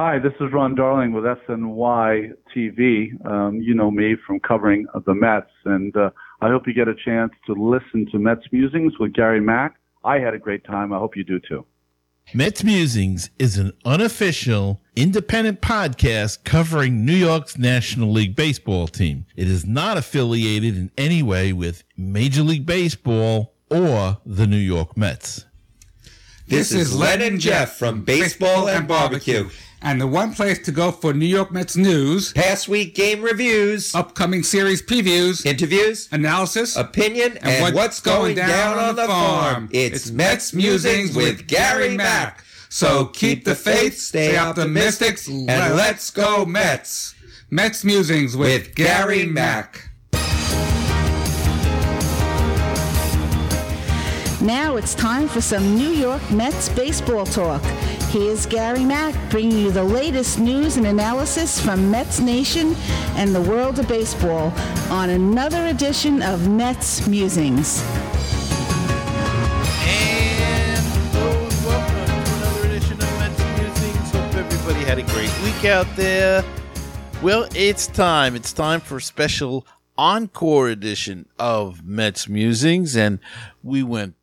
Hi, this is Ron Darling with SNY TV. Um, you know me from covering the Mets, and uh, I hope you get a chance to listen to Mets Musings with Gary Mack. I had a great time. I hope you do too. Mets Musings is an unofficial, independent podcast covering New York's National League Baseball team. It is not affiliated in any way with Major League Baseball or the New York Mets. This is Len and Jeff from Baseball and Barbecue. And the one place to go for New York Mets news, Past week game reviews, upcoming series previews, interviews, analysis, opinion, and, what's going down on the farm. It's Mets Musings with Gary Mack. So keep the faith, stay optimistic, and let's go Mets. Mets Musings with, With Gary Mack. Now it's time for some New York Mets baseball talk. Here's Gary Mack bringing you the latest news and analysis from Mets Nation and the world of baseball on another edition of Mets Musings. And welcome to another edition of Mets Musings. Hope everybody had a great week out there. Well, it's time. It's time for a special encore edition of Mets Musings, and we went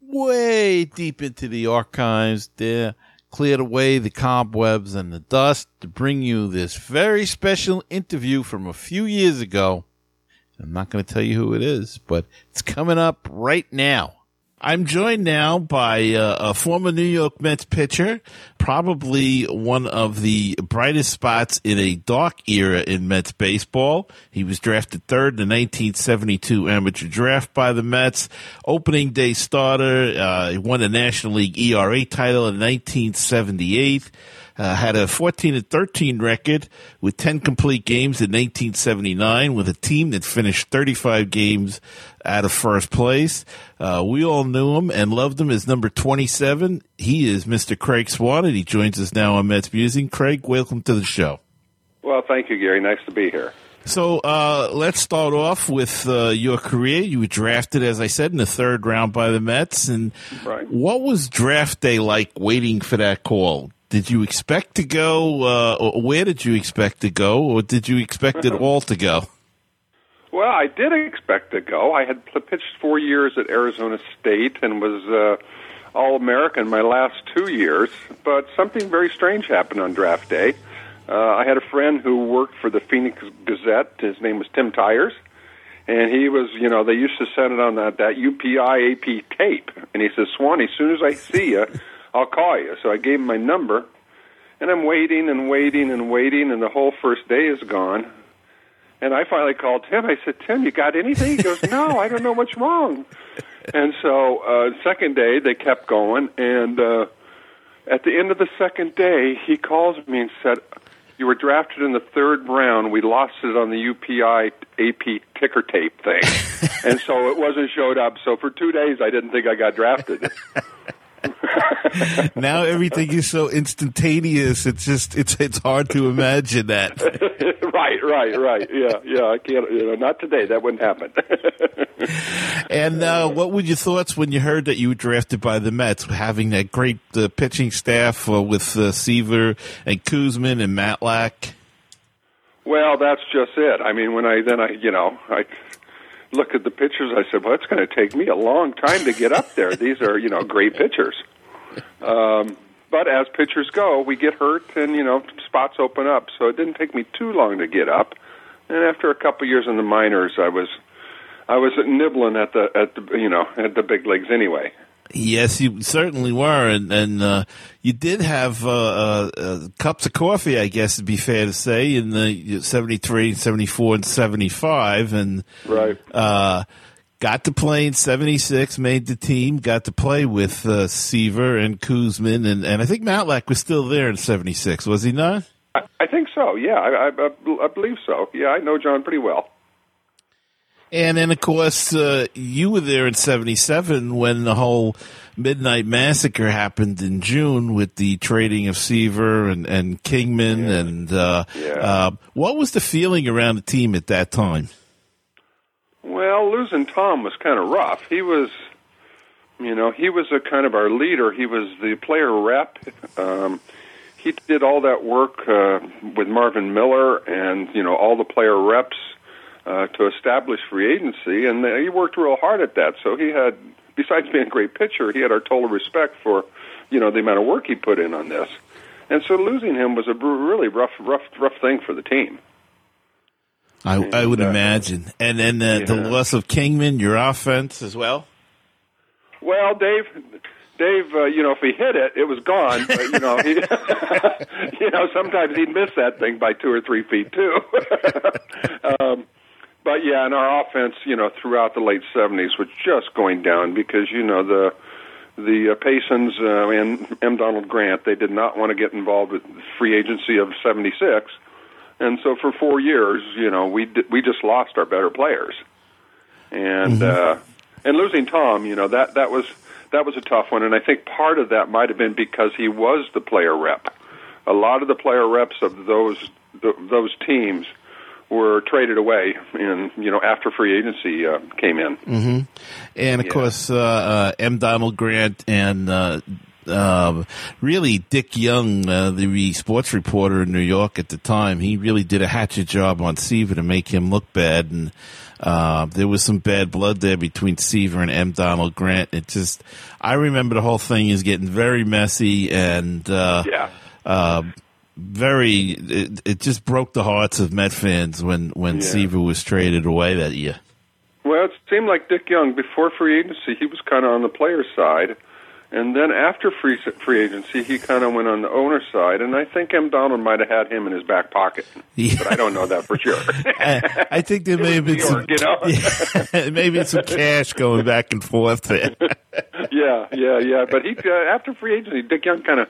way deep into the archives there, cleared away the cobwebs and the dust to bring you this very special interview from a few years ago. I'm not going to tell you who it is, but it's coming up right now. I'm joined now by uh, a former New York Mets pitcher, probably one of the brightest spots in a dark era in Mets baseball. He was drafted third in the 1972 amateur draft by the Mets. Opening day starter, uh, he won the National League ERA title in 1978. Uh, had a 14 and 13 record with 10 complete games in 1979 with a team that finished 35 games out of first place. Uh, we all knew him and loved him as number 27. He is Mr. Craig Swan, and he joins us now on Mets Musing. Craig, welcome to the show. Well, thank you, Gary. Nice to be here. So uh, let's start off with uh, your career. You were drafted, as I said, in the third round by the Mets. And Right. what was draft day like waiting for that call? Did you expect to go? Uh, where did you expect to go? Or did you expect it all to go? Well, I did expect to go. I had pitched four years at Arizona State and was uh, All American my last two years, but something very strange happened on draft day. Uh, I had a friend who worked for the Phoenix Gazette. His name was Tim Tires. And he was, you know, they used to send it on that, that UPI AP tape. And he says, Swan, as soon as I see you, I'll call you. So I gave him my number. And I'm waiting and waiting and waiting, and the whole first day is gone. And I finally called Tim. I said, Tim, you got anything? He goes, No, I don't know what's wrong. And so, uh, second day, they kept going. And uh, at the end of the second day, he calls me and said, You were drafted in the third round. We lost it on the UPI AP ticker tape thing. and so it wasn't showed up. So for two days, I didn't think I got drafted. now everything is so instantaneous. It's just it's it's hard to imagine that. right, right, right. Yeah, yeah. I can't. You know, not today. That wouldn't happen. And uh, what were your thoughts when you heard that you were drafted by the Mets, having that great uh, pitching staff uh, with uh, Seaver and Koosman and Matlack? well, that's just it. I mean, when I then I, you know, I looked at the pictures. I said, "Well, it's going to take me a long time to get up there. These are, you know, great pitchers." Um, but as pitchers go, we get hurt, and you know, spots open up. So it didn't take me too long to get up. And after a couple years in the minors, I was, I was nibbling at the at the you know at the big leagues anyway. Yes, you certainly were, and and uh, you did have uh, uh, uh, cups of coffee, I guess it'd be fair to say, in the 73, 74, and seventy five, and Right. uh, got to play in seventy six, made the team, got to play with uh, Seaver and Koosman, and and I think Matlack was still there in seventy six, was he not? I, I think so. Yeah, I, I, I believe so. Yeah, I know Jon pretty well. And then, of course, uh, you were there in 77 when the whole Midnight Massacre happened in June with the trading of Seaver and, and Kingman. Yeah. And uh, Yeah. uh, what was the feeling around the team at that time? Well, losing Tom was kind of rough. He was, you know, he was a kind of our leader. He was the player rep. Um, he did all that work uh, with Marvin Miller and you know all the player reps uh, to establish free agency, and he worked real hard at that. So he had, besides being a great pitcher, he had our total respect for you know the amount of work he put in on this. And so losing him was a really rough, rough, rough thing for the team. I, I would uh, imagine. And then uh, yeah. the loss of Kingman, your offense as well. Well, Dave, Dave, uh, you know, if he hit it, it was gone. But, you know, he, you know, sometimes he'd miss that thing by two or three feet too. um, but yeah, and our offense, you know, throughout the late '70s was just going down because you know the the uh, Paysons uh, and M. Donald Grant they did not want to get involved with free agency of '76, and so for four years, you know, we d- we just lost our better players, and mm-hmm. uh, and losing Tom, you know, that that was that was a tough one, and I think part of that might have been because he was the player rep. A lot of the player reps of those the, those teams were traded away, and you know after free agency uh, came in. Mm-hmm. And of yeah. course, uh, uh, M. Donald Grant and. Uh, um, really, Dick Young, uh, the sports reporter in New York at the time, he really did a hatchet job on Seaver to make him look bad, and uh, there was some bad blood there between Seaver and M. Donald Grant. It just, I remember the whole thing is getting very messy and, uh, yeah. Very, it, it, just broke the hearts of Met fans when, when yeah. Seaver was traded away that year. Well, it seemed like Dick Young, before free agency, he was kind of on the player's side and then after free free agency, he kind of went on the owner side, and I think M. Donald might have had him in his back pocket, yeah. but I don't know that for sure. I, I think there may have been some, you know? yeah, maybe some cash going back and forth there. yeah, yeah, yeah. But he uh, after free agency, Dick Young kind of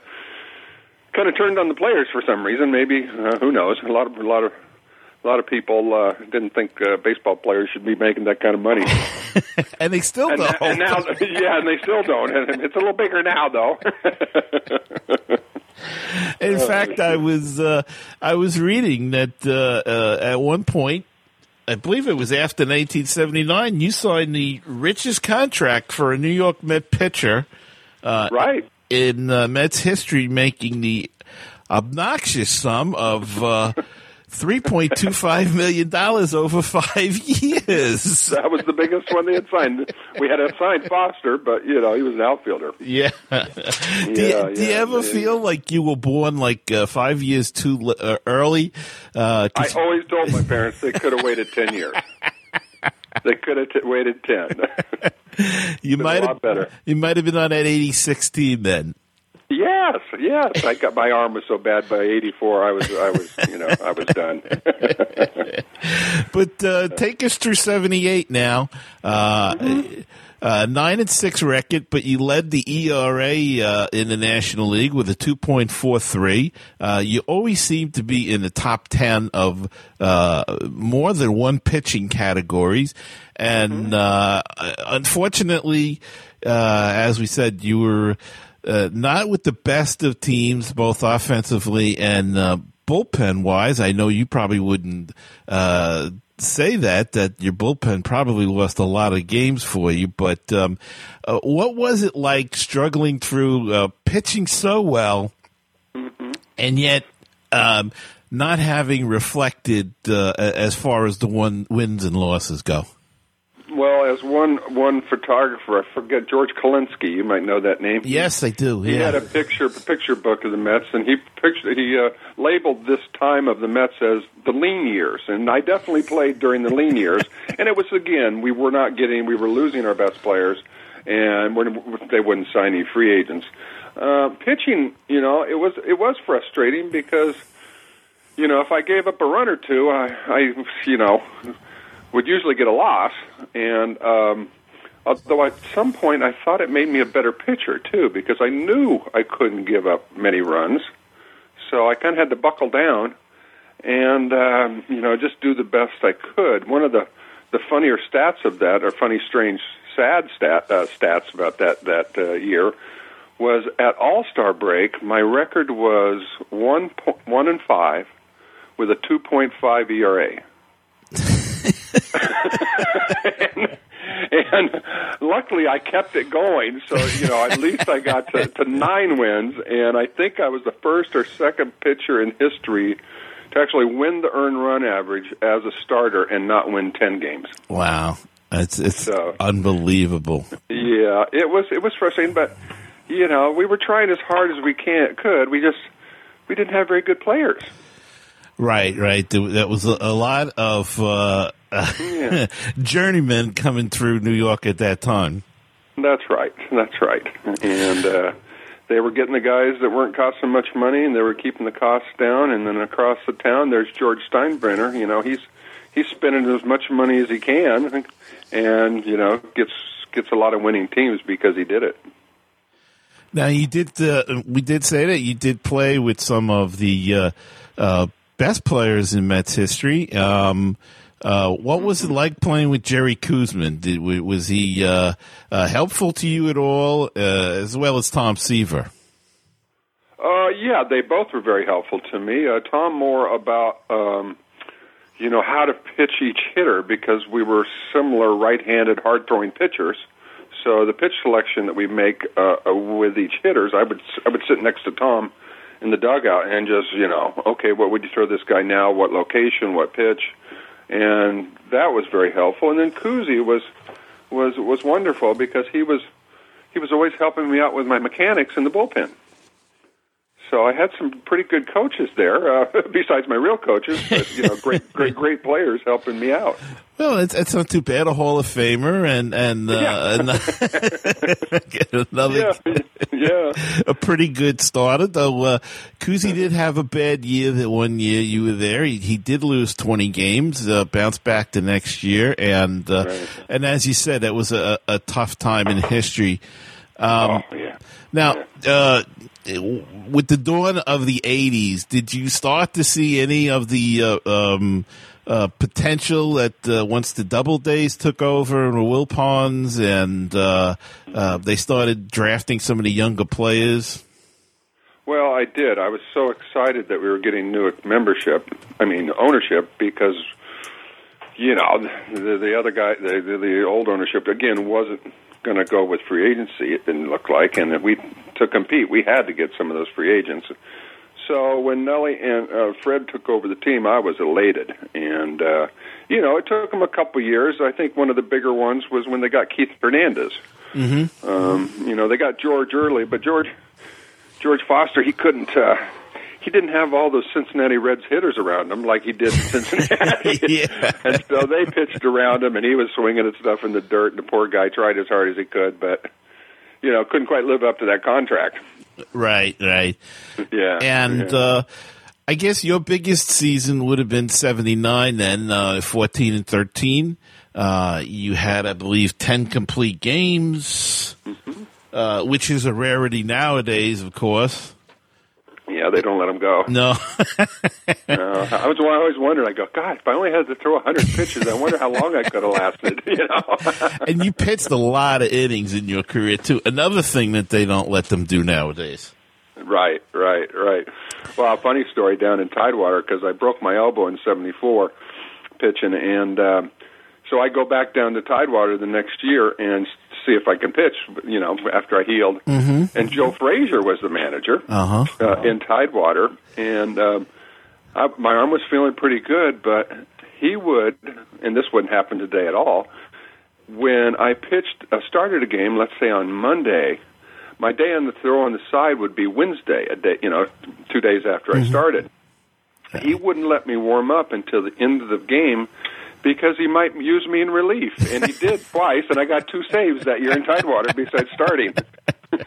kind of turned on the players for some reason. Maybe uh, who knows? A lot of a lot of a lot of people uh, didn't think uh, baseball players should be making that kind of money, and they still and, don't. And now, yeah, and they still don't. And it's a little bigger now, though. In fact, I was uh, I was reading that uh, uh, at one point, I believe it was after 1979, you signed the richest contract for a New York Met pitcher, uh, right? In Mets history, making the obnoxious sum of $3.25 million over five years. That was the biggest one they had signed. We had to signed Foster, but, you know, he was an outfielder. Yeah. yeah do, you, yeah, do you ever yeah. feel like you were born like uh, five years too uh, early? Uh, I always told my parents they could have waited 10 years. they could have t- waited 10. you might have better. You might have been on that 86 team then. Yes, yes. I got my arm was so bad by '84. I was, I was, you know, I was done. but uh, take us through '78 now. Uh, mm-hmm. Uh, nine and six record, but you led the ERA uh, in the National League with a 2.43. Uh, you always seem to be in the top 10 of uh, more than one pitching categories. And mm-hmm. unfortunately, as we said, you were uh, not with the best of teams, both offensively and uh, bullpen wise. I know you probably wouldn't uh, say that that your bullpen probably lost a lot of games for you. But um, uh, what was it like struggling through uh, pitching so well, mm-hmm. and yet? Um, not having reflected uh, as far as the one wins and losses go. Well, as one one photographer, I forget George Kalinsky. You might know that name. Yes, I do. Yeah. He had a picture picture book of the Mets, and he pictured he uh, labeled this time of the Mets as the lean years. And I definitely played during the lean years, and it was again we were not getting, we were losing our best players, and they wouldn't sign any free agents. Uh, pitching, you know, it was it was frustrating because, you know, if I gave up a run or two, I, I you know would usually get a loss, and um, although at some point I thought it made me a better pitcher too, because I knew I couldn't give up many runs, so I kind of had to buckle down and um, you know just do the best I could. One of the the funnier stats of that, or funny, strange, sad stat uh, stats about that that uh, year, was at All Star break. My record was one po- one and five, with a two point five ERA. And, and luckily I kept it going. So you know, at least I got to, to nine wins, and I think I was the first or second pitcher in history to actually win the earned run average as a starter and not win ten games. Wow, it's it's So- unbelievable. Yeah, it was it was frustrating, but you know, we were trying as hard as we can could. We just we didn't have very good players. Right, right. That was a, a lot of uh, Yeah. journeymen coming through New York at that time. That's right. That's right. And uh, they were getting the guys that weren't costing much money, and they were keeping the costs down. And then across the town, there's George Steinbrenner. You know, he's he's spending as much money as he can, and you know gets gets a lot of winning teams because he did it. Now you did. Uh, we did say that you did play with some of the uh, uh, best players in Mets history. Um, uh, what was it like playing with Jerry Koosman? Did, was he uh, uh, helpful to you at all, uh, as well as Tom Seaver? Uh, yeah, they both were very helpful to me. Uh, Tom more about um, you know how to pitch each hitter because we were similar right-handed, hard-throwing pitchers. So the pitch selection that we make with each hitters, I would I would sit next to Tom in the dugout and just you know, okay, what would you throw this guy now? What location? What pitch? And that was very helpful. And then Kuzi was was was wonderful because he was he was always helping me out with my mechanics in the bullpen. So I had some pretty good coaches there, uh, besides my real coaches, but you know, great, great, great players helping me out. Well, it's, it's not too bad. A Hall of Famer and and, uh, Yeah. and get another Yeah, yeah. a pretty good starter. Though uh, Kuzi did have a bad year. That one year you were there, he, he did lose twenty games, uh, bounced back the next year, and uh, Right. and as you said, that was a, a tough time in history. Um, oh yeah. Now, uh, with the dawn of the '80s, did you start to see any of the uh, um, uh, potential that uh, once the Doubledays took over and the Wilpons and uh, uh, they started drafting some of the younger players? Well, I did. I was so excited that we were getting new membership. I mean, ownership because you know the, the other guy, the, the the old ownership again wasn't going to go with free agency. It didn't look like, and we to compete, we had to get some of those free agents. So when Nellie and uh, Fred took over the team, I was elated, and uh, you know it took them a couple years. I think one of the bigger ones was when they got Keith Hernandez. Mm-hmm. Um, you know they got George early, but George George Foster he couldn't. Uh, he didn't have all those Cincinnati Reds hitters around him like he did in Cincinnati. Yeah. and so they pitched around him, and he was swinging at stuff in the dirt. And the poor guy tried as hard as he could, but you know couldn't quite live up to that contract. Right, right. Yeah, And yeah. uh, I guess your biggest season would have been '79. Then, uh, 14 and 13. Uh, you had, I believe, 10 complete games, Mm-hmm. uh, which is a rarity nowadays, of course. Yeah, they don't let him go. No, Uh, I was I always wondered. I go, God, if I only had to throw 100 pitches, I wonder how long I could have lasted. You know. and you pitched a lot of innings in your career too. Another thing that they don't let them do nowadays. Right, right, right. Well, a funny story down in Tidewater because I broke my elbow in '74 pitching, and um, so I go back down to Tidewater the next year and see if I can pitch. You know, after I healed, mm-hmm. and Joe Frazier was the manager Uh huh. uh, in Tidewater, and um, I, my arm was feeling pretty good, but he would, and this wouldn't happen today at all. When I pitched, uh, started a game, let's say on Monday, my day on the throw on the side would be Wednesday, a day, you know, two days after I started. He wouldn't let me warm up until the end of the game because he might use me in relief, and he did twice, and I got two saves that year in Tidewater besides starting.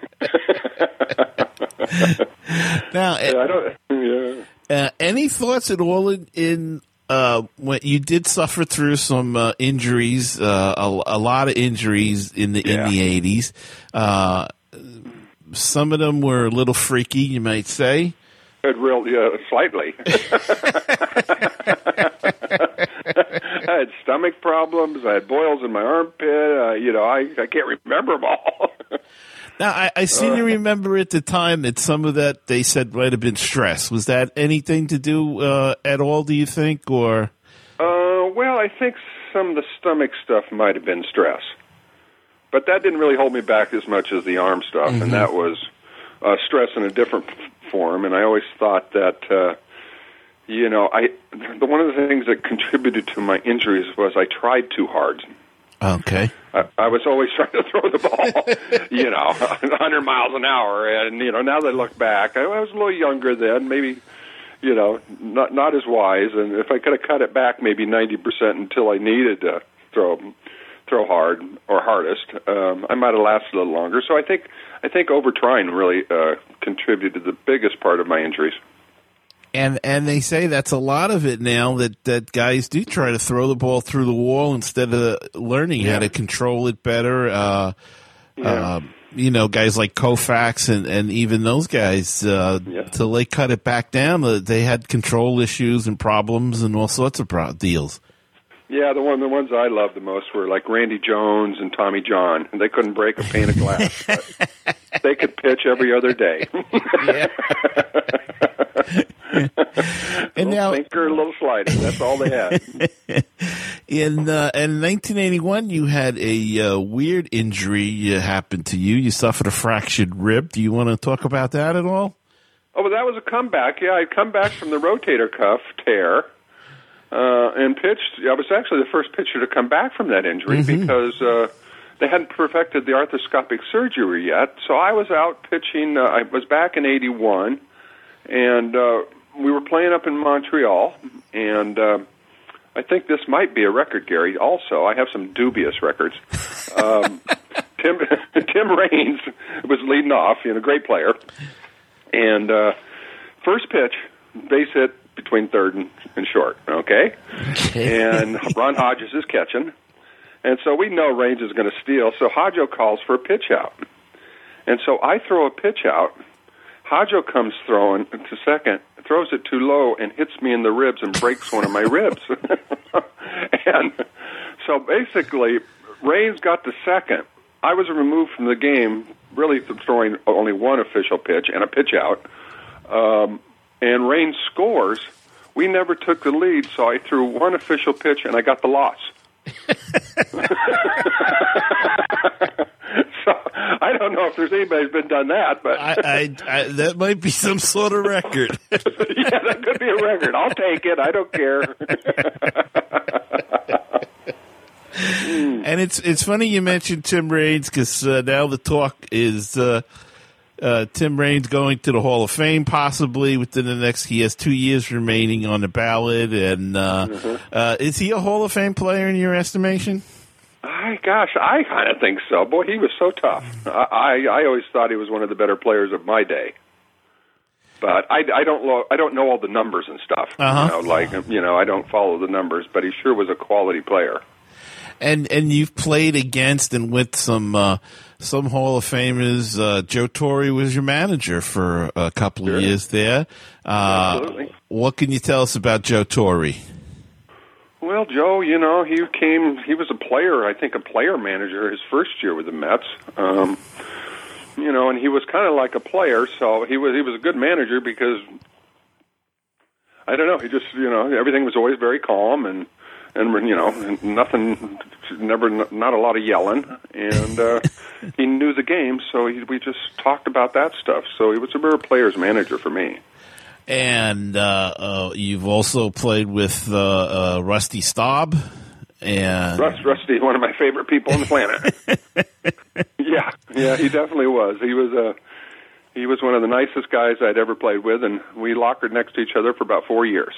Now, Yeah, I don't. Yeah. Uh, any thoughts at all in, in uh, when you did suffer through some uh, injuries, uh, a, a lot of injuries in the Yeah. in the eighties. Uh, some of them were a little freaky, you might say. It real yeah, slightly. I had stomach problems. I had boils in my armpit. Uh, you know, I I can't remember them all. Now, I, I seem Uh. to remember at the time that some of that they said might have been stress. Was that anything to do uh, at all? Do you think, or uh, well, I think some of the stomach stuff might have been stress, but that didn't really hold me back as much as the arm stuff, and that was uh, stress in a different f- form. And I always thought that. Uh, you know, I the one of the things that contributed to my injuries was I tried too hard. Okay. I, I was always trying to throw the ball, you know, 100 miles an hour, and you know, now that I look back, I, I was a little younger then, maybe, you know, not not as wise, and if I could have cut it back maybe 90 percent until I needed to throw throw hard or hardest, um, I might have lasted a little longer. So I think I think over trying really uh, contributed to the biggest part of my injuries. And and they say that's a lot of it now that, that guys do try to throw the ball through the wall instead of learning how to control it better. Uh, uh, you know, guys like Koufax and, and even those guys, uh, Yeah. till they cut it back down, uh, they had control issues and problems and all sorts of pro- deals. Yeah, the one the ones I loved the most were like Randy Jones and Tommy John, and they couldn't break a pane of glass. but they could pitch every other day. And now, Sinker, a little slider. That's all they had. in uh, in 1981, you had a uh, weird injury uh, happen to you. You suffered a fractured rib. Do you want to talk about that at all? Oh, well, that was a comeback. Yeah, I'd come back from the rotator cuff tear uh, and pitched. I was actually the first pitcher to come back from that injury because uh, they hadn't perfected the arthroscopic surgery yet. So I was out pitching. Uh, I was back in '81, and uh, we were playing up in Montreal, and. Uh, I think this might be a record, Gary. Also, I have some dubious records. Um, Tim Tim Raines was leading off, you know, great player, and uh, first pitch, base hit between third and, and short. Okay, and Ron Hodges is catching, and so we know Raines is going to steal. So Hodjo calls for a pitch out, and so I throw a pitch out. Hodjo comes throwing to second, throws it too low, and hits me in the ribs and breaks one of my ribs. and so basically, Raines got the second. I was removed from the game, really throwing only one official pitch and a pitch out. Um, and Raines scores. We never took the lead, so I threw one official pitch and I got the loss. so I don't know if there's anybody who's been done that, but I, I, I that might be some sort of record. yeah, that could be a record. I'll take it. I don't care. And it's it's funny you mentioned Tim Raines because uh, now the talk is uh, uh, Tim Raines going to the Hall of Fame possibly within the next. He has two years remaining on the ballot, and uh, uh, is he a Hall of Fame player in your estimation? I, gosh, I kind of think so. Boy, he was so tough. I, I I always thought he was one of the better players of my day. But I, I don't lo- I don't know all the numbers and stuff. Uh-huh. You know, like you know, I don't follow the numbers, but he sure was a quality player. And and you've played against and with some uh, some Hall of Famers. Uh, Joe Torre was your manager for a couple of years there. Uh, Absolutely. What can you tell us about Joe Torre? Well, Joe, you know, he came. He was a player. I think a player manager his first year with the Mets. Um, you know, and he was kind of like a player. So he was he was a good manager because I don't know. He just you know everything was always very calm and and you know and nothing, never not a lot of yelling, and uh, he knew the game. So he, we just talked about that stuff. So he was a real player's manager for me. And uh, uh, you've also played with uh, uh, Rusty Staub. And Rust, Rusty, one of my favorite people on the planet. yeah, yeah, he definitely was. He was a he was one of the nicest guys I'd ever played with, and we lockered next to each other for about four years.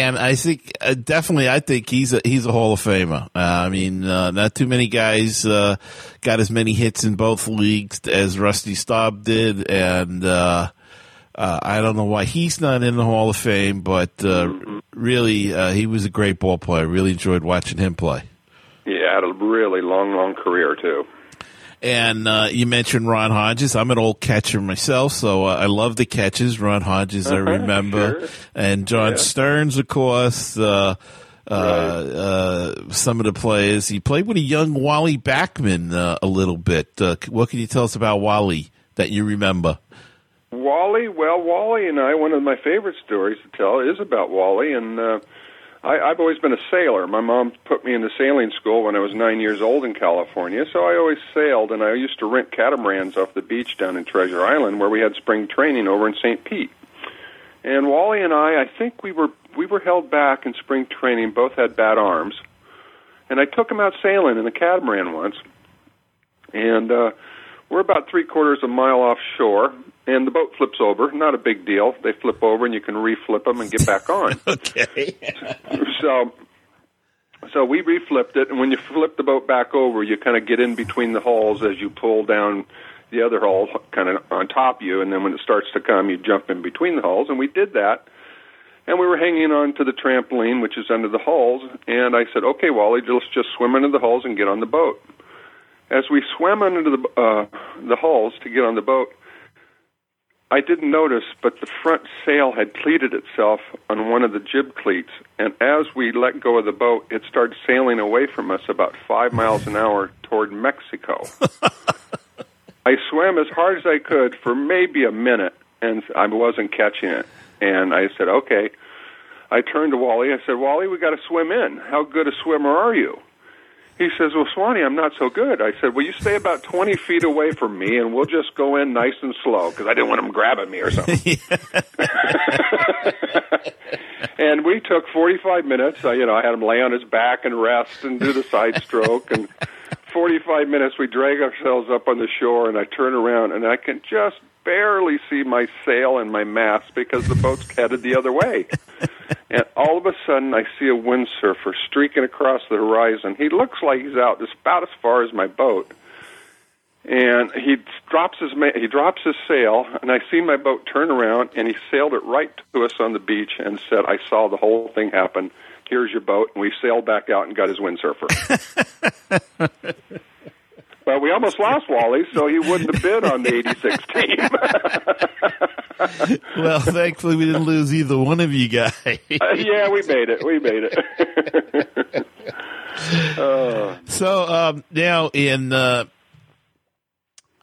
And I think uh, definitely, I think he's a he's a Hall of Famer. Uh, I mean, uh, not too many guys uh, got as many hits in both leagues as Rusty Staub did, and uh, uh, I don't know why he's not in the Hall of Fame, but really, he was a great ball player. Really enjoyed watching him play. Yeah, had a really long, long career too. And uh, you mentioned Ron Hodges. I'm an old catcher myself, so uh, I love the catches. Ron Hodges, I Uh-huh, remember, sure. and John Yeah. Stearns, of course. Uh, uh, uh, some of the players. He played with a young Wally Backman uh, a little bit. Uh, what can you tell us about Wally that you remember? Wally, well, Wally and I, one of my favorite stories to tell is about Wally, and uh, I, I've always been a sailor. My mom put me into sailing school when I was nine years old in California, so I always sailed, and I used to rent catamarans off the beach down in Treasure Island, where we had spring training over in St. Pete. And Wally and I, I think we were we were held back in spring training. Both had bad arms, and I took him out sailing in a catamaran once, and uh, we're about three quarters of a mile offshore, and the boat flips over. Not a big deal. They flip over, and you can reflip them and get back on. Okay. so, so we reflipped it, and when you flip the boat back over, you kind of get in between the hulls as you pull down the other hull, kind of on top of you, and then when it starts to come, you jump in between the hulls, and we did that. And we were hanging on to the trampoline, which is under the hulls, and I said, "Okay, Wally, let's just swim under the hulls and get on the boat." As we swam under the uh, the hulls to get on the boat, I didn't notice, but the front sail had pleated itself on one of the jib cleats, and as we let go of the boat, it started sailing away from us about five miles an hour toward Mexico. I swam as hard as I could for maybe a minute, and I wasn't catching it. And I said, "Okay." I turned to Wally. I said, "Wally, we got to swim in. How good a swimmer are you?" He says, "Well, Swanee, I'm not so good." I said, "Well, you stay about 20 feet away from me, and we'll just go in nice and slow because I didn't want him grabbing me or something." and we took 45 minutes. Uh, you know, I had him lay on his back and rest and do the side stroke. And 45 minutes, we drag ourselves up on the shore, and I turn around, and I can just barely see my sail and my mast because the boat's headed the other way. and all of a sudden, I see a windsurfer streaking across the horizon. He looks like he's out just about as far as my boat. And he drops his ma- he drops his sail, and I see my boat turn around, and he sailed it right to us on the beach and said, "I saw the whole thing happen. Here's your boat." And we sailed back out and got his windsurfer. But we almost lost Wally, so he wouldn't have been on the 86 team. well, thankfully we didn't lose either one of you guys. uh, yeah, we made it. We made it. uh, so um, now in, uh,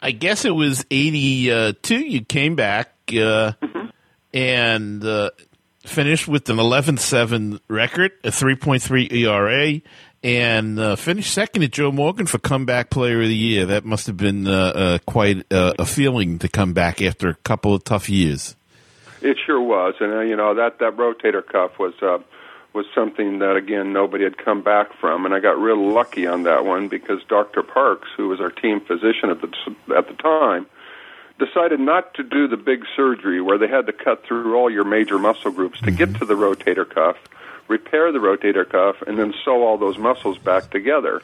I guess it was 82, you came back uh, mm-hmm. and uh, finished with an 11-7 record, a 3.3 ERA, and uh, finished second at Joe Morgan for comeback player of the year. That must have been uh, uh, quite uh, a feeling to come back after a couple of tough years. It sure was, and uh, you know that that rotator cuff was uh, was something that again nobody had come back from, and I got real lucky on that one because Dr. Parkes, who was our team physician at the at the time, decided not to do the big surgery where they had to cut through all your major muscle groups to mm-hmm. get to the rotator cuff repair the rotator cuff, and then sew all those muscles back together.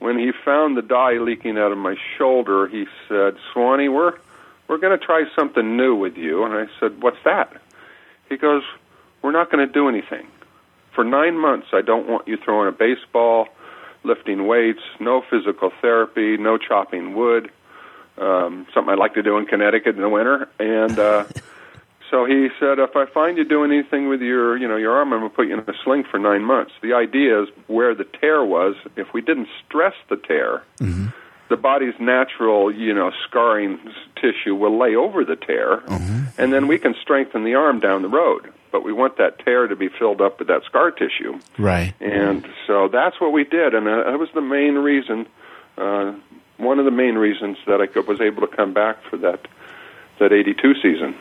When he found the dye leaking out of my shoulder, he said, Swanee, we're, we're going to try something new with you. And I said, What's that? He goes, We're not going to do anything. For nine months, I don't want you throwing a baseball, lifting weights, no physical therapy, no chopping wood. Um, something I like to do in Connecticut in the winter. And uh, so he said, if I find you doing anything with your, you know, your arm, I'm going to put you in a sling for nine months. The idea is where the tear was. If we didn't stress the tear, mm-hmm. the body's natural, you know, scarring tissue will lay over the tear, mm-hmm. and then we can strengthen the arm down the road. But we want that tear to be filled up with that scar tissue. Right. And so that's what we did, and uh, that was the main reason. Uh, one of the main reasons that I was able to come back for that that 82 season.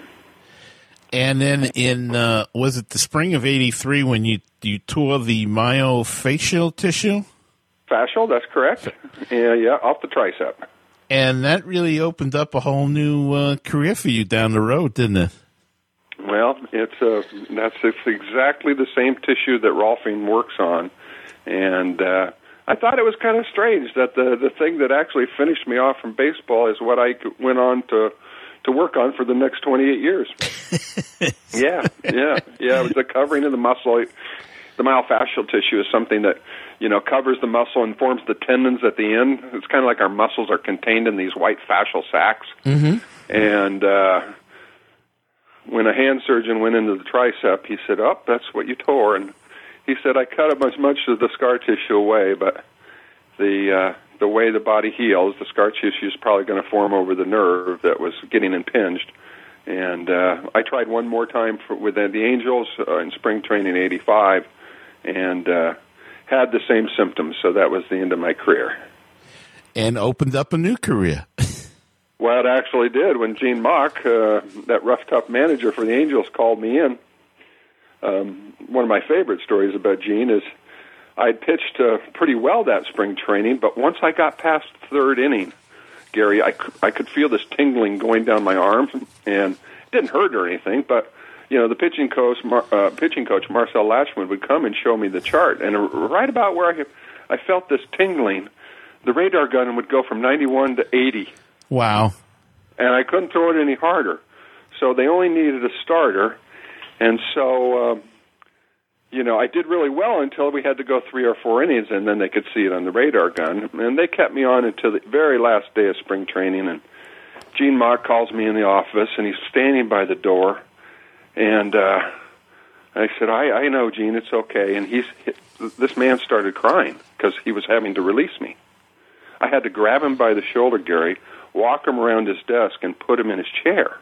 And then in uh, was it the spring of '83 when you you tore the myofascial tissue? Fascial, that's correct. Yeah, yeah, off the tricep. And that really opened up a whole new uh, career for you down the road, didn't it? Well, it's uh, that's it's exactly the same tissue that Rolfing works on, and uh, I thought it was kind of strange that the the thing that actually finished me off from baseball is what I went on to to work on for the next 28 years. yeah, yeah, yeah. It was the covering of the muscle. The myofascial tissue is something that you know covers the muscle and forms the tendons at the end. It's kind of like our muscles are contained in these white fascial sacs. Mm-hmm. And uh, when a hand surgeon went into the tricep, he said, "Oh, that's what you tore." And he said, "I cut as much of the scar tissue away, but the uh, the way the body heals, the scar tissue is probably going to form over the nerve that was getting impinged." And uh, I tried one more time for, with the Angels uh, in spring training '85, and uh, had the same symptoms. So that was the end of my career. And opened up a new career. well, it actually did when Gene Mauch, uh, that rough, tough manager for the Angels, called me in. Um, one of my favorite stories about Gene is I pitched uh, pretty well that spring training, but once I got past third inning, Gary, I, I could feel this tingling going down my arm, and it didn't hurt or anything, but you know, the pitching coach, Mar- uh, pitching coach Marcel Lachemann would come and show me the chart, and right about where I, I felt this tingling, the radar gun would go from 91 to 80. Wow! And I couldn't throw it any harder, so they only needed a starter, and so. Uh, you know, I did really well until we had to go three or four innings, and then they could see it on the radar gun. And they kept me on until the very last day of spring training. And Gene Mauch calls me in the office, and he's standing by the door, and uh, I said, "I I know, Gene, it's okay." And he's this man started crying because he was having to release me. I had to grab him by the shoulder, Gary, walk him around his desk, and put him in his chair.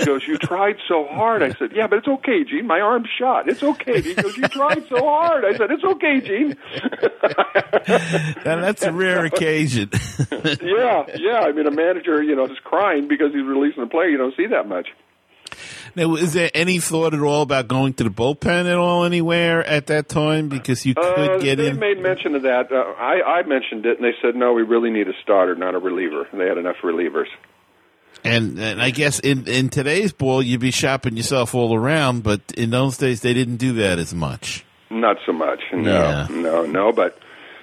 He goes, "You tried so hard." I said, "Yeah, but it's okay, Gene. My arm's shot. It's okay." He goes, "You tried so hard." I said, "It's okay, Gene." and that's a rare occasion. yeah, yeah. I mean, a manager, you know, is crying because he's releasing a player. You don't see that much. Now, is there any thought at all about going to the bullpen at all anywhere at that time because you could uh, get they in? They made mention of that. Uh, I, I mentioned it, and they said, "No, we really need a starter, not a reliever." And they had enough relievers. And, and I guess in in today's ball, you'd be shopping yourself all around, but in those days, they didn't do that as much. Not so much. No, Yeah. no, no. But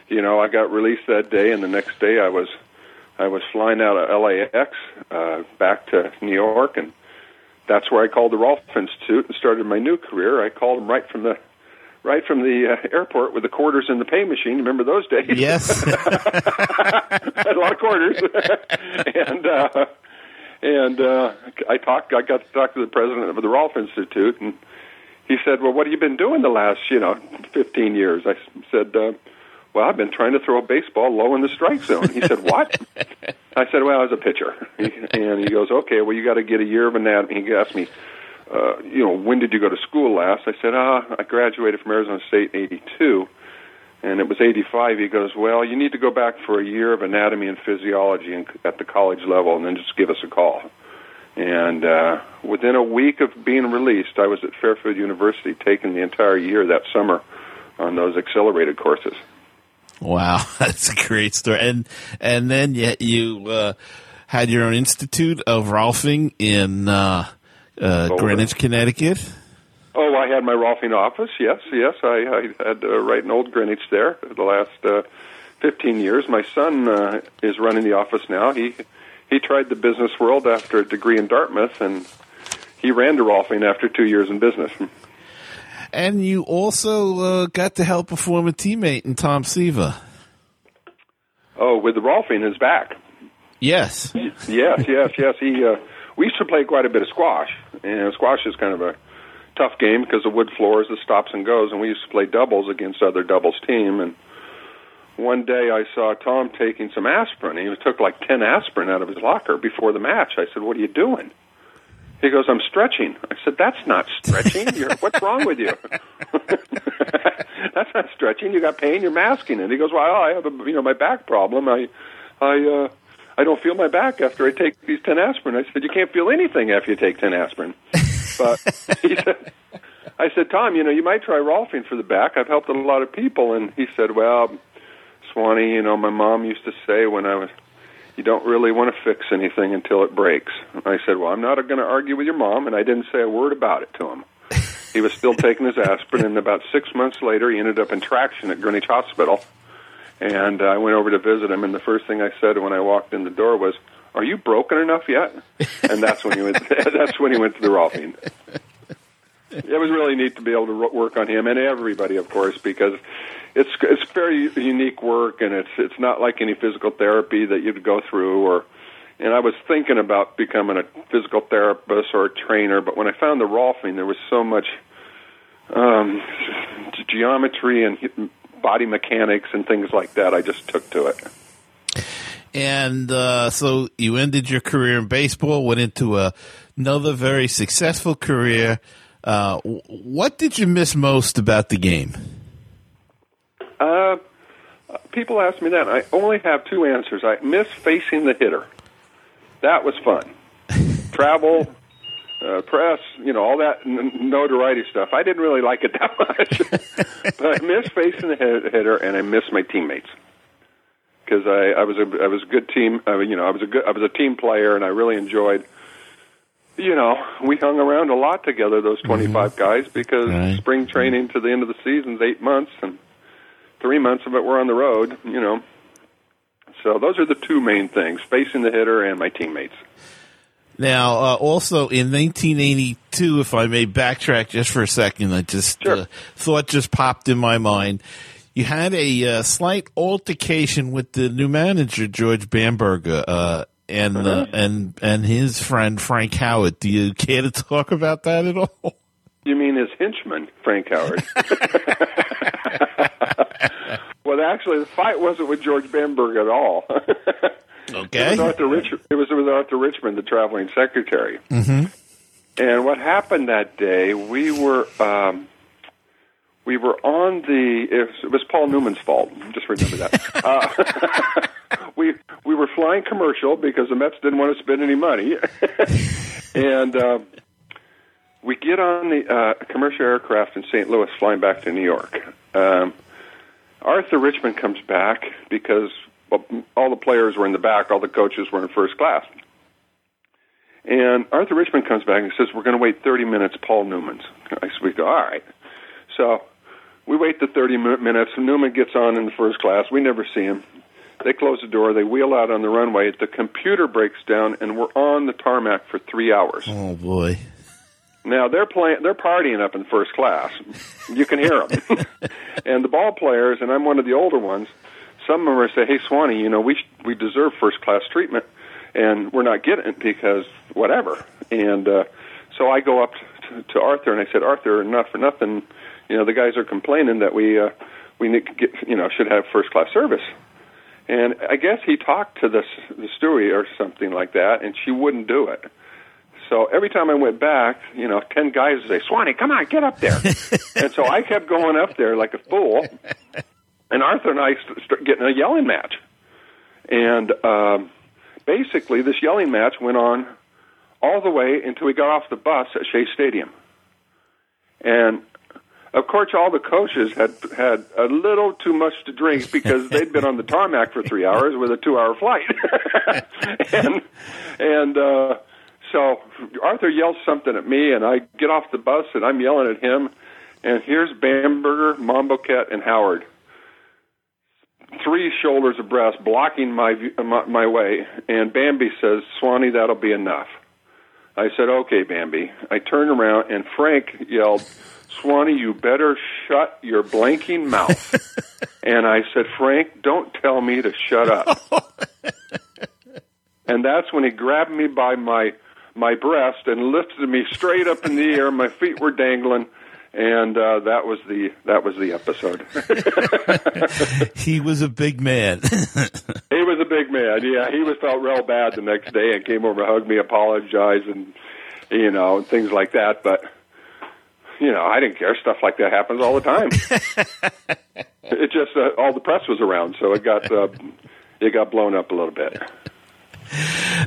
you know, I got released that day, and the next day I was I was flying out of LAX uh, back to New York, and that's where I called the Rolf Institute and started my new career. I called them right from the right from the uh, airport with the quarters in the pay machine. Remember those days? Yes. had a lot of quarters, and uh, and uh, I talked. I got to talk to the president of the Rolf Institute, and he said, "Well, what have you been doing the last, you know, 15 years?" I said, uh, "Well, I've been trying to throw a baseball low in the strike zone." He said, "What?" I said, "Well, I was a pitcher," and he goes, "Okay, well, you got to get a year of anatomy." He asked me, uh, "You know, when did you go to school last?" I said, "Ah, I graduated from Arizona State in '82." And it was 85 he goes well you need to go back for a year of anatomy and physiology in, at the college level and then just give us a call and uh, within a week of being released i was at fairfield university taking the entire year that summer on those accelerated courses Wow, that's a great story. And and then you you uh, had your own institute of Rolfing in uh, uh, Greenwich, Connecticut. Oh i had my rolfing office yes yes i, I had uh, right in old greenwich there for the last uh, 15 years my son uh, is running the office now he he tried the business world after a degree in dartmouth and he ran to rolfing after two years in business And you also uh, got to help a former teammate in Tom Seaver. Oh, with the Rolfing, his back. Yes. Yes, yes, yes. He. Uh, we used to play quite a bit of squash, and squash is kind of a tough game because of wood floors, the stops and goes, and we used to play doubles against other doubles team. And one day I saw Tom taking some aspirin. He took like ten aspirin out of his locker before the match. I said, "What are you doing?" He goes, "I'm stretching." I said, "That's not stretching. You're, what's wrong with you?" That's not stretching. You got pain. You're masking it. He goes, "Well, I have a you know my back problem. I, I, uh, I don't feel my back after I take these ten aspirin." I said, "You can't feel anything after you take ten aspirin." But he said, "I said, Tom, you know, you might try Rolfing for the back. I've helped a lot of people." And he said, "Well, Swanee, you know, my mom used to say when I was." You don't really want to fix anything until it breaks. And I said, "Well, I'm not going to argue with your mom," and I didn't say a word about it to him. He was still taking his aspirin, and about six months later, he ended up in traction at Greenwich Hospital. And I went over to visit him, and the first thing I said when I walked in the door was, "Are you broken enough yet?" And that's when he went. that's when he went to the Rolfing. It was really neat to be able to work on him and everybody, of course, because it's it's very unique work, and it's it's not like any physical therapy that you'd go through or and I was thinking about becoming a physical therapist or a trainer, but when I found the Rolfing, there was so much um, geometry and body mechanics and things like that. I just took to it. And uh, so you ended your career in baseball, went into a, another very successful career Uh, what did you miss most about the game? Uh, people ask me that. I only have two answers. I miss facing the hitter. That was fun. Travel, uh, press, you know, all that n- notoriety stuff. I didn't really like it that much, but I miss facing the hitter, and I miss my teammates because I, I was a I was a good team. Uh, you know, I was a good I was a team player, and I really enjoyed. You know, we hung around a lot together, those 25 mm-hmm. guys, because right. spring training to the end of the season's eight months, and three months of it were on the road. You know, so those are the two main things: facing the hitter and my teammates. Now, uh, also in 1982, if I may backtrack just for a second, I just sure. uh, thought just popped in my mind. You had a uh, slight altercation with the new manager George Bamberger uh, and uh-huh. and and his friend Frank Howard. Do you care to talk about that at all? You mean his henchman, Frank Howard? well, actually, the fight wasn't with George Bamberger at all. Okay. It was Arthur, Rich- it was, it was Arthur Richman, the traveling secretary. Mm-hmm. And what happened that day, we were um, we were on the. It was, Paul Newman's fault. Just remember that. uh, we we were flying commercial because the Mets didn't want to spend any money, and uh, we get on the uh, commercial aircraft in St. Louis, flying back to New York. Um, Arthur Richman comes back because well, all the players were in the back, all the coaches were in first class. And Arthur Richman comes back and says, "We're going to wait 30 minutes." Paul Newman's. I we go, "All right." So we wait the 30 minutes. Newman gets on in the first class. We never see him. They close the door. They wheel out on the runway. The computer breaks down, and we're on the tarmac for three hours. Oh boy! Now they're playing. They're partying up in first class. You can hear them. and the ball players, and I'm one of the older ones some of them are say, "Hey, Swanee, you know, we sh- we deserve first class treatment, and we're not getting it because whatever." And uh, so I go up to, to Arthur and I said, "Arthur, enough for nothing. You know, the guys are complaining that we uh, we need to get, you know should have first class service." And I guess he talked to the the steward or something like that, and she wouldn't do it. So every time I went back, you know, ten guys would say, "Swanee, come on, get up there." and so I kept going up there like a fool and Arthur and I started getting a yelling match, and um, basically this yelling match went on all the way until we got off the bus at Shea Stadium, and of course all the coaches had had a little too much to drink because they'd been on the tarmac for three hours with a two hour flight, and and. uh so Arthur yells something at me, and I get off the bus, and I'm yelling at him. And here's Bamberger, Monbouquette, and Howard three shoulders abreast, blocking my, my my way. And Bambi says, "Swanee, that'll be enough." I said, "Okay, Bambi." I turned around and Frank yelled, "Swanee, you better shut your blanking mouth." and I said, "Frank, don't tell me to shut up." and that's when he grabbed me by my my breast and lifted me straight up in the air. My feet were dangling and uh, that was the that was the episode. he was a big man. he was a big man. Yeah, he was felt real bad the next day and came over, hugged me, apologized, and you know and things like that. But you know, I didn't care. Stuff like that happens all the time. it just uh, all the press was around, so it got uh, it got blown up a little bit.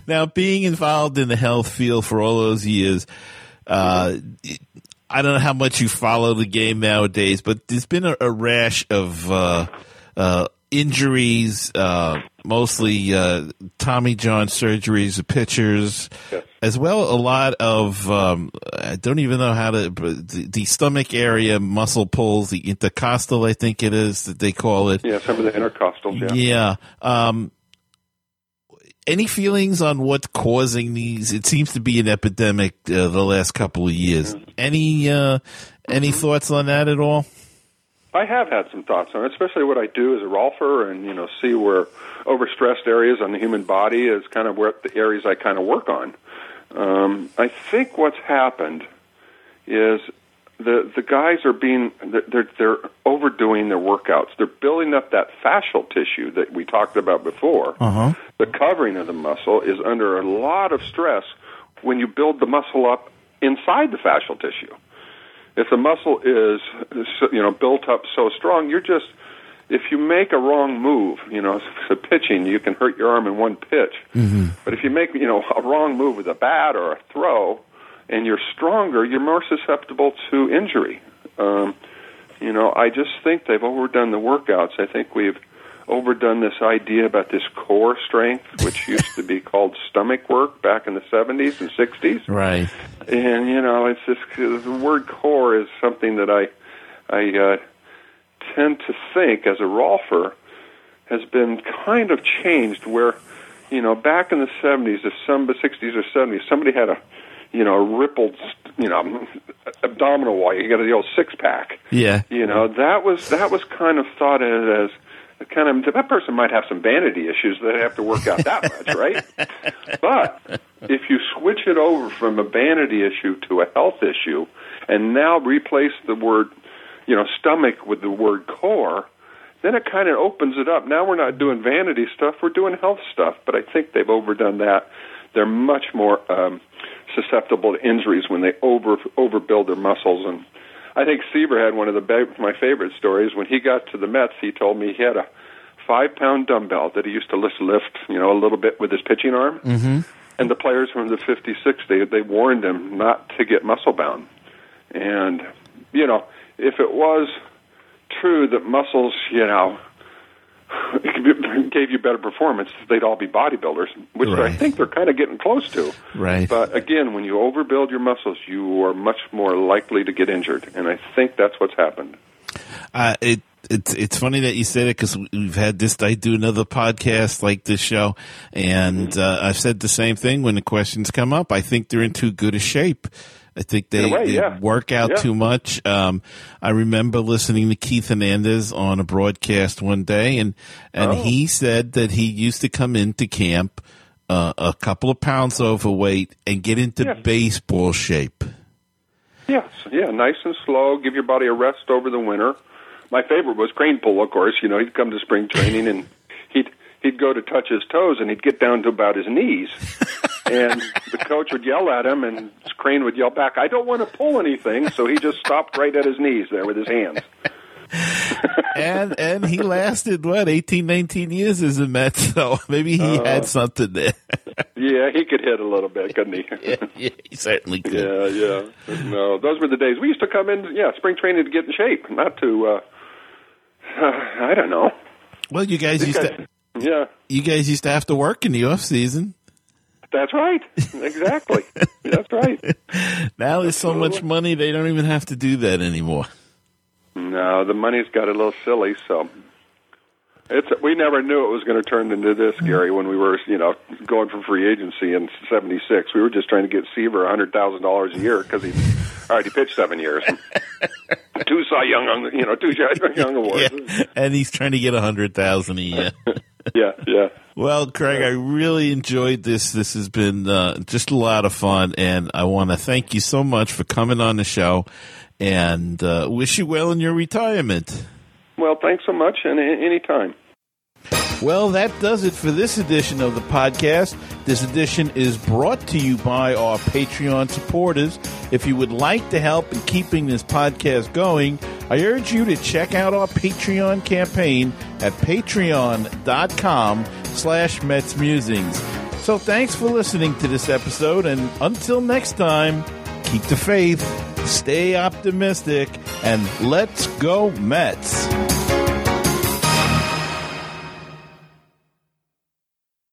Now, being involved in the health field for all those years, uh, I don't know how much you follow the game nowadays, but there's been a, a rash of uh, uh, injuries, uh, mostly uh, Tommy John surgeries pitchers, yes. as well a lot of um, I don't even know how to the, the, stomach area muscle pulls, the intercostal, I think it is that they call it. Yeah, some of the intercostals. Yeah. Yeah. Um, any feelings on what's causing these? It seems to be an epidemic uh, the last couple of years. Any uh, any thoughts on that at all? I have had some thoughts on it, especially what I do as a rolfer, and you know, see where overstressed areas on the human body is kind of where the areas I kind of work on. Um, I think what's happened is the the guys are being they're they're overdoing their workouts. They're building up that fascial tissue that we talked about before. Uh-huh. The covering of the muscle is under a lot of stress when you build the muscle up inside the fascial tissue. If the muscle is you know built up so strong, you're just if you make a wrong move, you know, so pitching, you can hurt your arm in one pitch. Mm-hmm. But if you make you know a wrong move with a bat or a throw, and you're stronger, you're more susceptible to injury. Um, you know, I just think they've overdone the workouts. I think we've overdone this idea about this core strength, which used to be called stomach work back in the 70s and 60s. Right. And you know, it's just the word core is something that I I uh, tend to think as a rolfer has been kind of changed. Where you know, back in the 70s, if some 60s or 70s, somebody had a you know, rippled, you know, abdominal wall. You got the old six pack. Yeah. You know, that was that was kind of thought of as kind of that person might have some vanity issues that have to work out that much, right? But if you switch it over from a vanity issue to a health issue, and now replace the word, you know, stomach with the word core, then it kind of opens it up. Now we're not doing vanity stuff; we're doing health stuff. But I think they've overdone that. They're much more um, susceptible to injuries when they over overbuild their muscles and I think Seaver had one of the my favorite stories. When he got to the Mets, he told me he had a five pound dumbbell that he used to lift, lift, you know, a little bit with his pitching arm. Mm-hmm. And the players from the 56, they they warned him not to get muscle bound. And you know, if it was true that muscles, you know, gave you better performance, they'd all be bodybuilders, which Right. I think they're kind of getting close to. Right. But again, when you overbuild your muscles, you are much more likely to get injured, and I think that's what's happened. Uh, it it's it's funny that you said it because we've had this. I do another podcast like this show, and uh, I've said the same thing when the questions come up. I think they're in too good a shape. I think they, way, they yeah. work out Yeah. too much. Um, I remember listening to Keith Hernandez on a broadcast one day, and and Oh. he said that he used to come into camp uh, a couple of pounds overweight and get into Yeah. baseball shape. Yes, yeah, nice and slow. Give your body a rest over the winter. My favorite was Kranepool, of course. You know, he'd come to spring training and he'd go to touch his toes and he'd get down to about his knees, and the coach would yell at him and Crane would yell back, "I don't want to pull anything," so he just stopped right at his knees there with his hands. and and he lasted what 18 19 years as a Met so maybe he Uh. had something there Yeah, he could hit a little bit, couldn't he? yeah, yeah, he certainly could Yeah, yeah. No, those were the days. We used to come in, yeah, spring training to get in shape, not to, uh, I don't know. well you guys used to Yeah, you guys used to have to work in the off season that's right. Exactly. that's right. now there's so much money they don't even have to do that anymore No, the money's got a little silly, so it's we never knew it was going to turn into this, Gary. When we were, you know, going for free agency in '76, we were just trying to get Seaver a hundred thousand dollars a year because he already pitched seven years, two Cy Young, you know, two Cy Young awards. yeah. and he's trying to get a hundred thousand a year yeah, yeah. well craig i really enjoyed this this has been uh, just a lot of fun and i want to thank you so much for coming on the show and uh, wish you well in your retirement Well, thanks so much, and a- anytime. Well, that does it for this edition of the podcast. This edition is brought to you by our Patreon supporters. If you would like to help in keeping this podcast going, I urge you to check out our Patreon campaign at patreon.com slash Mets Musings. So thanks for listening to this episode, and until next time, keep the faith, stay optimistic, and let's go Mets.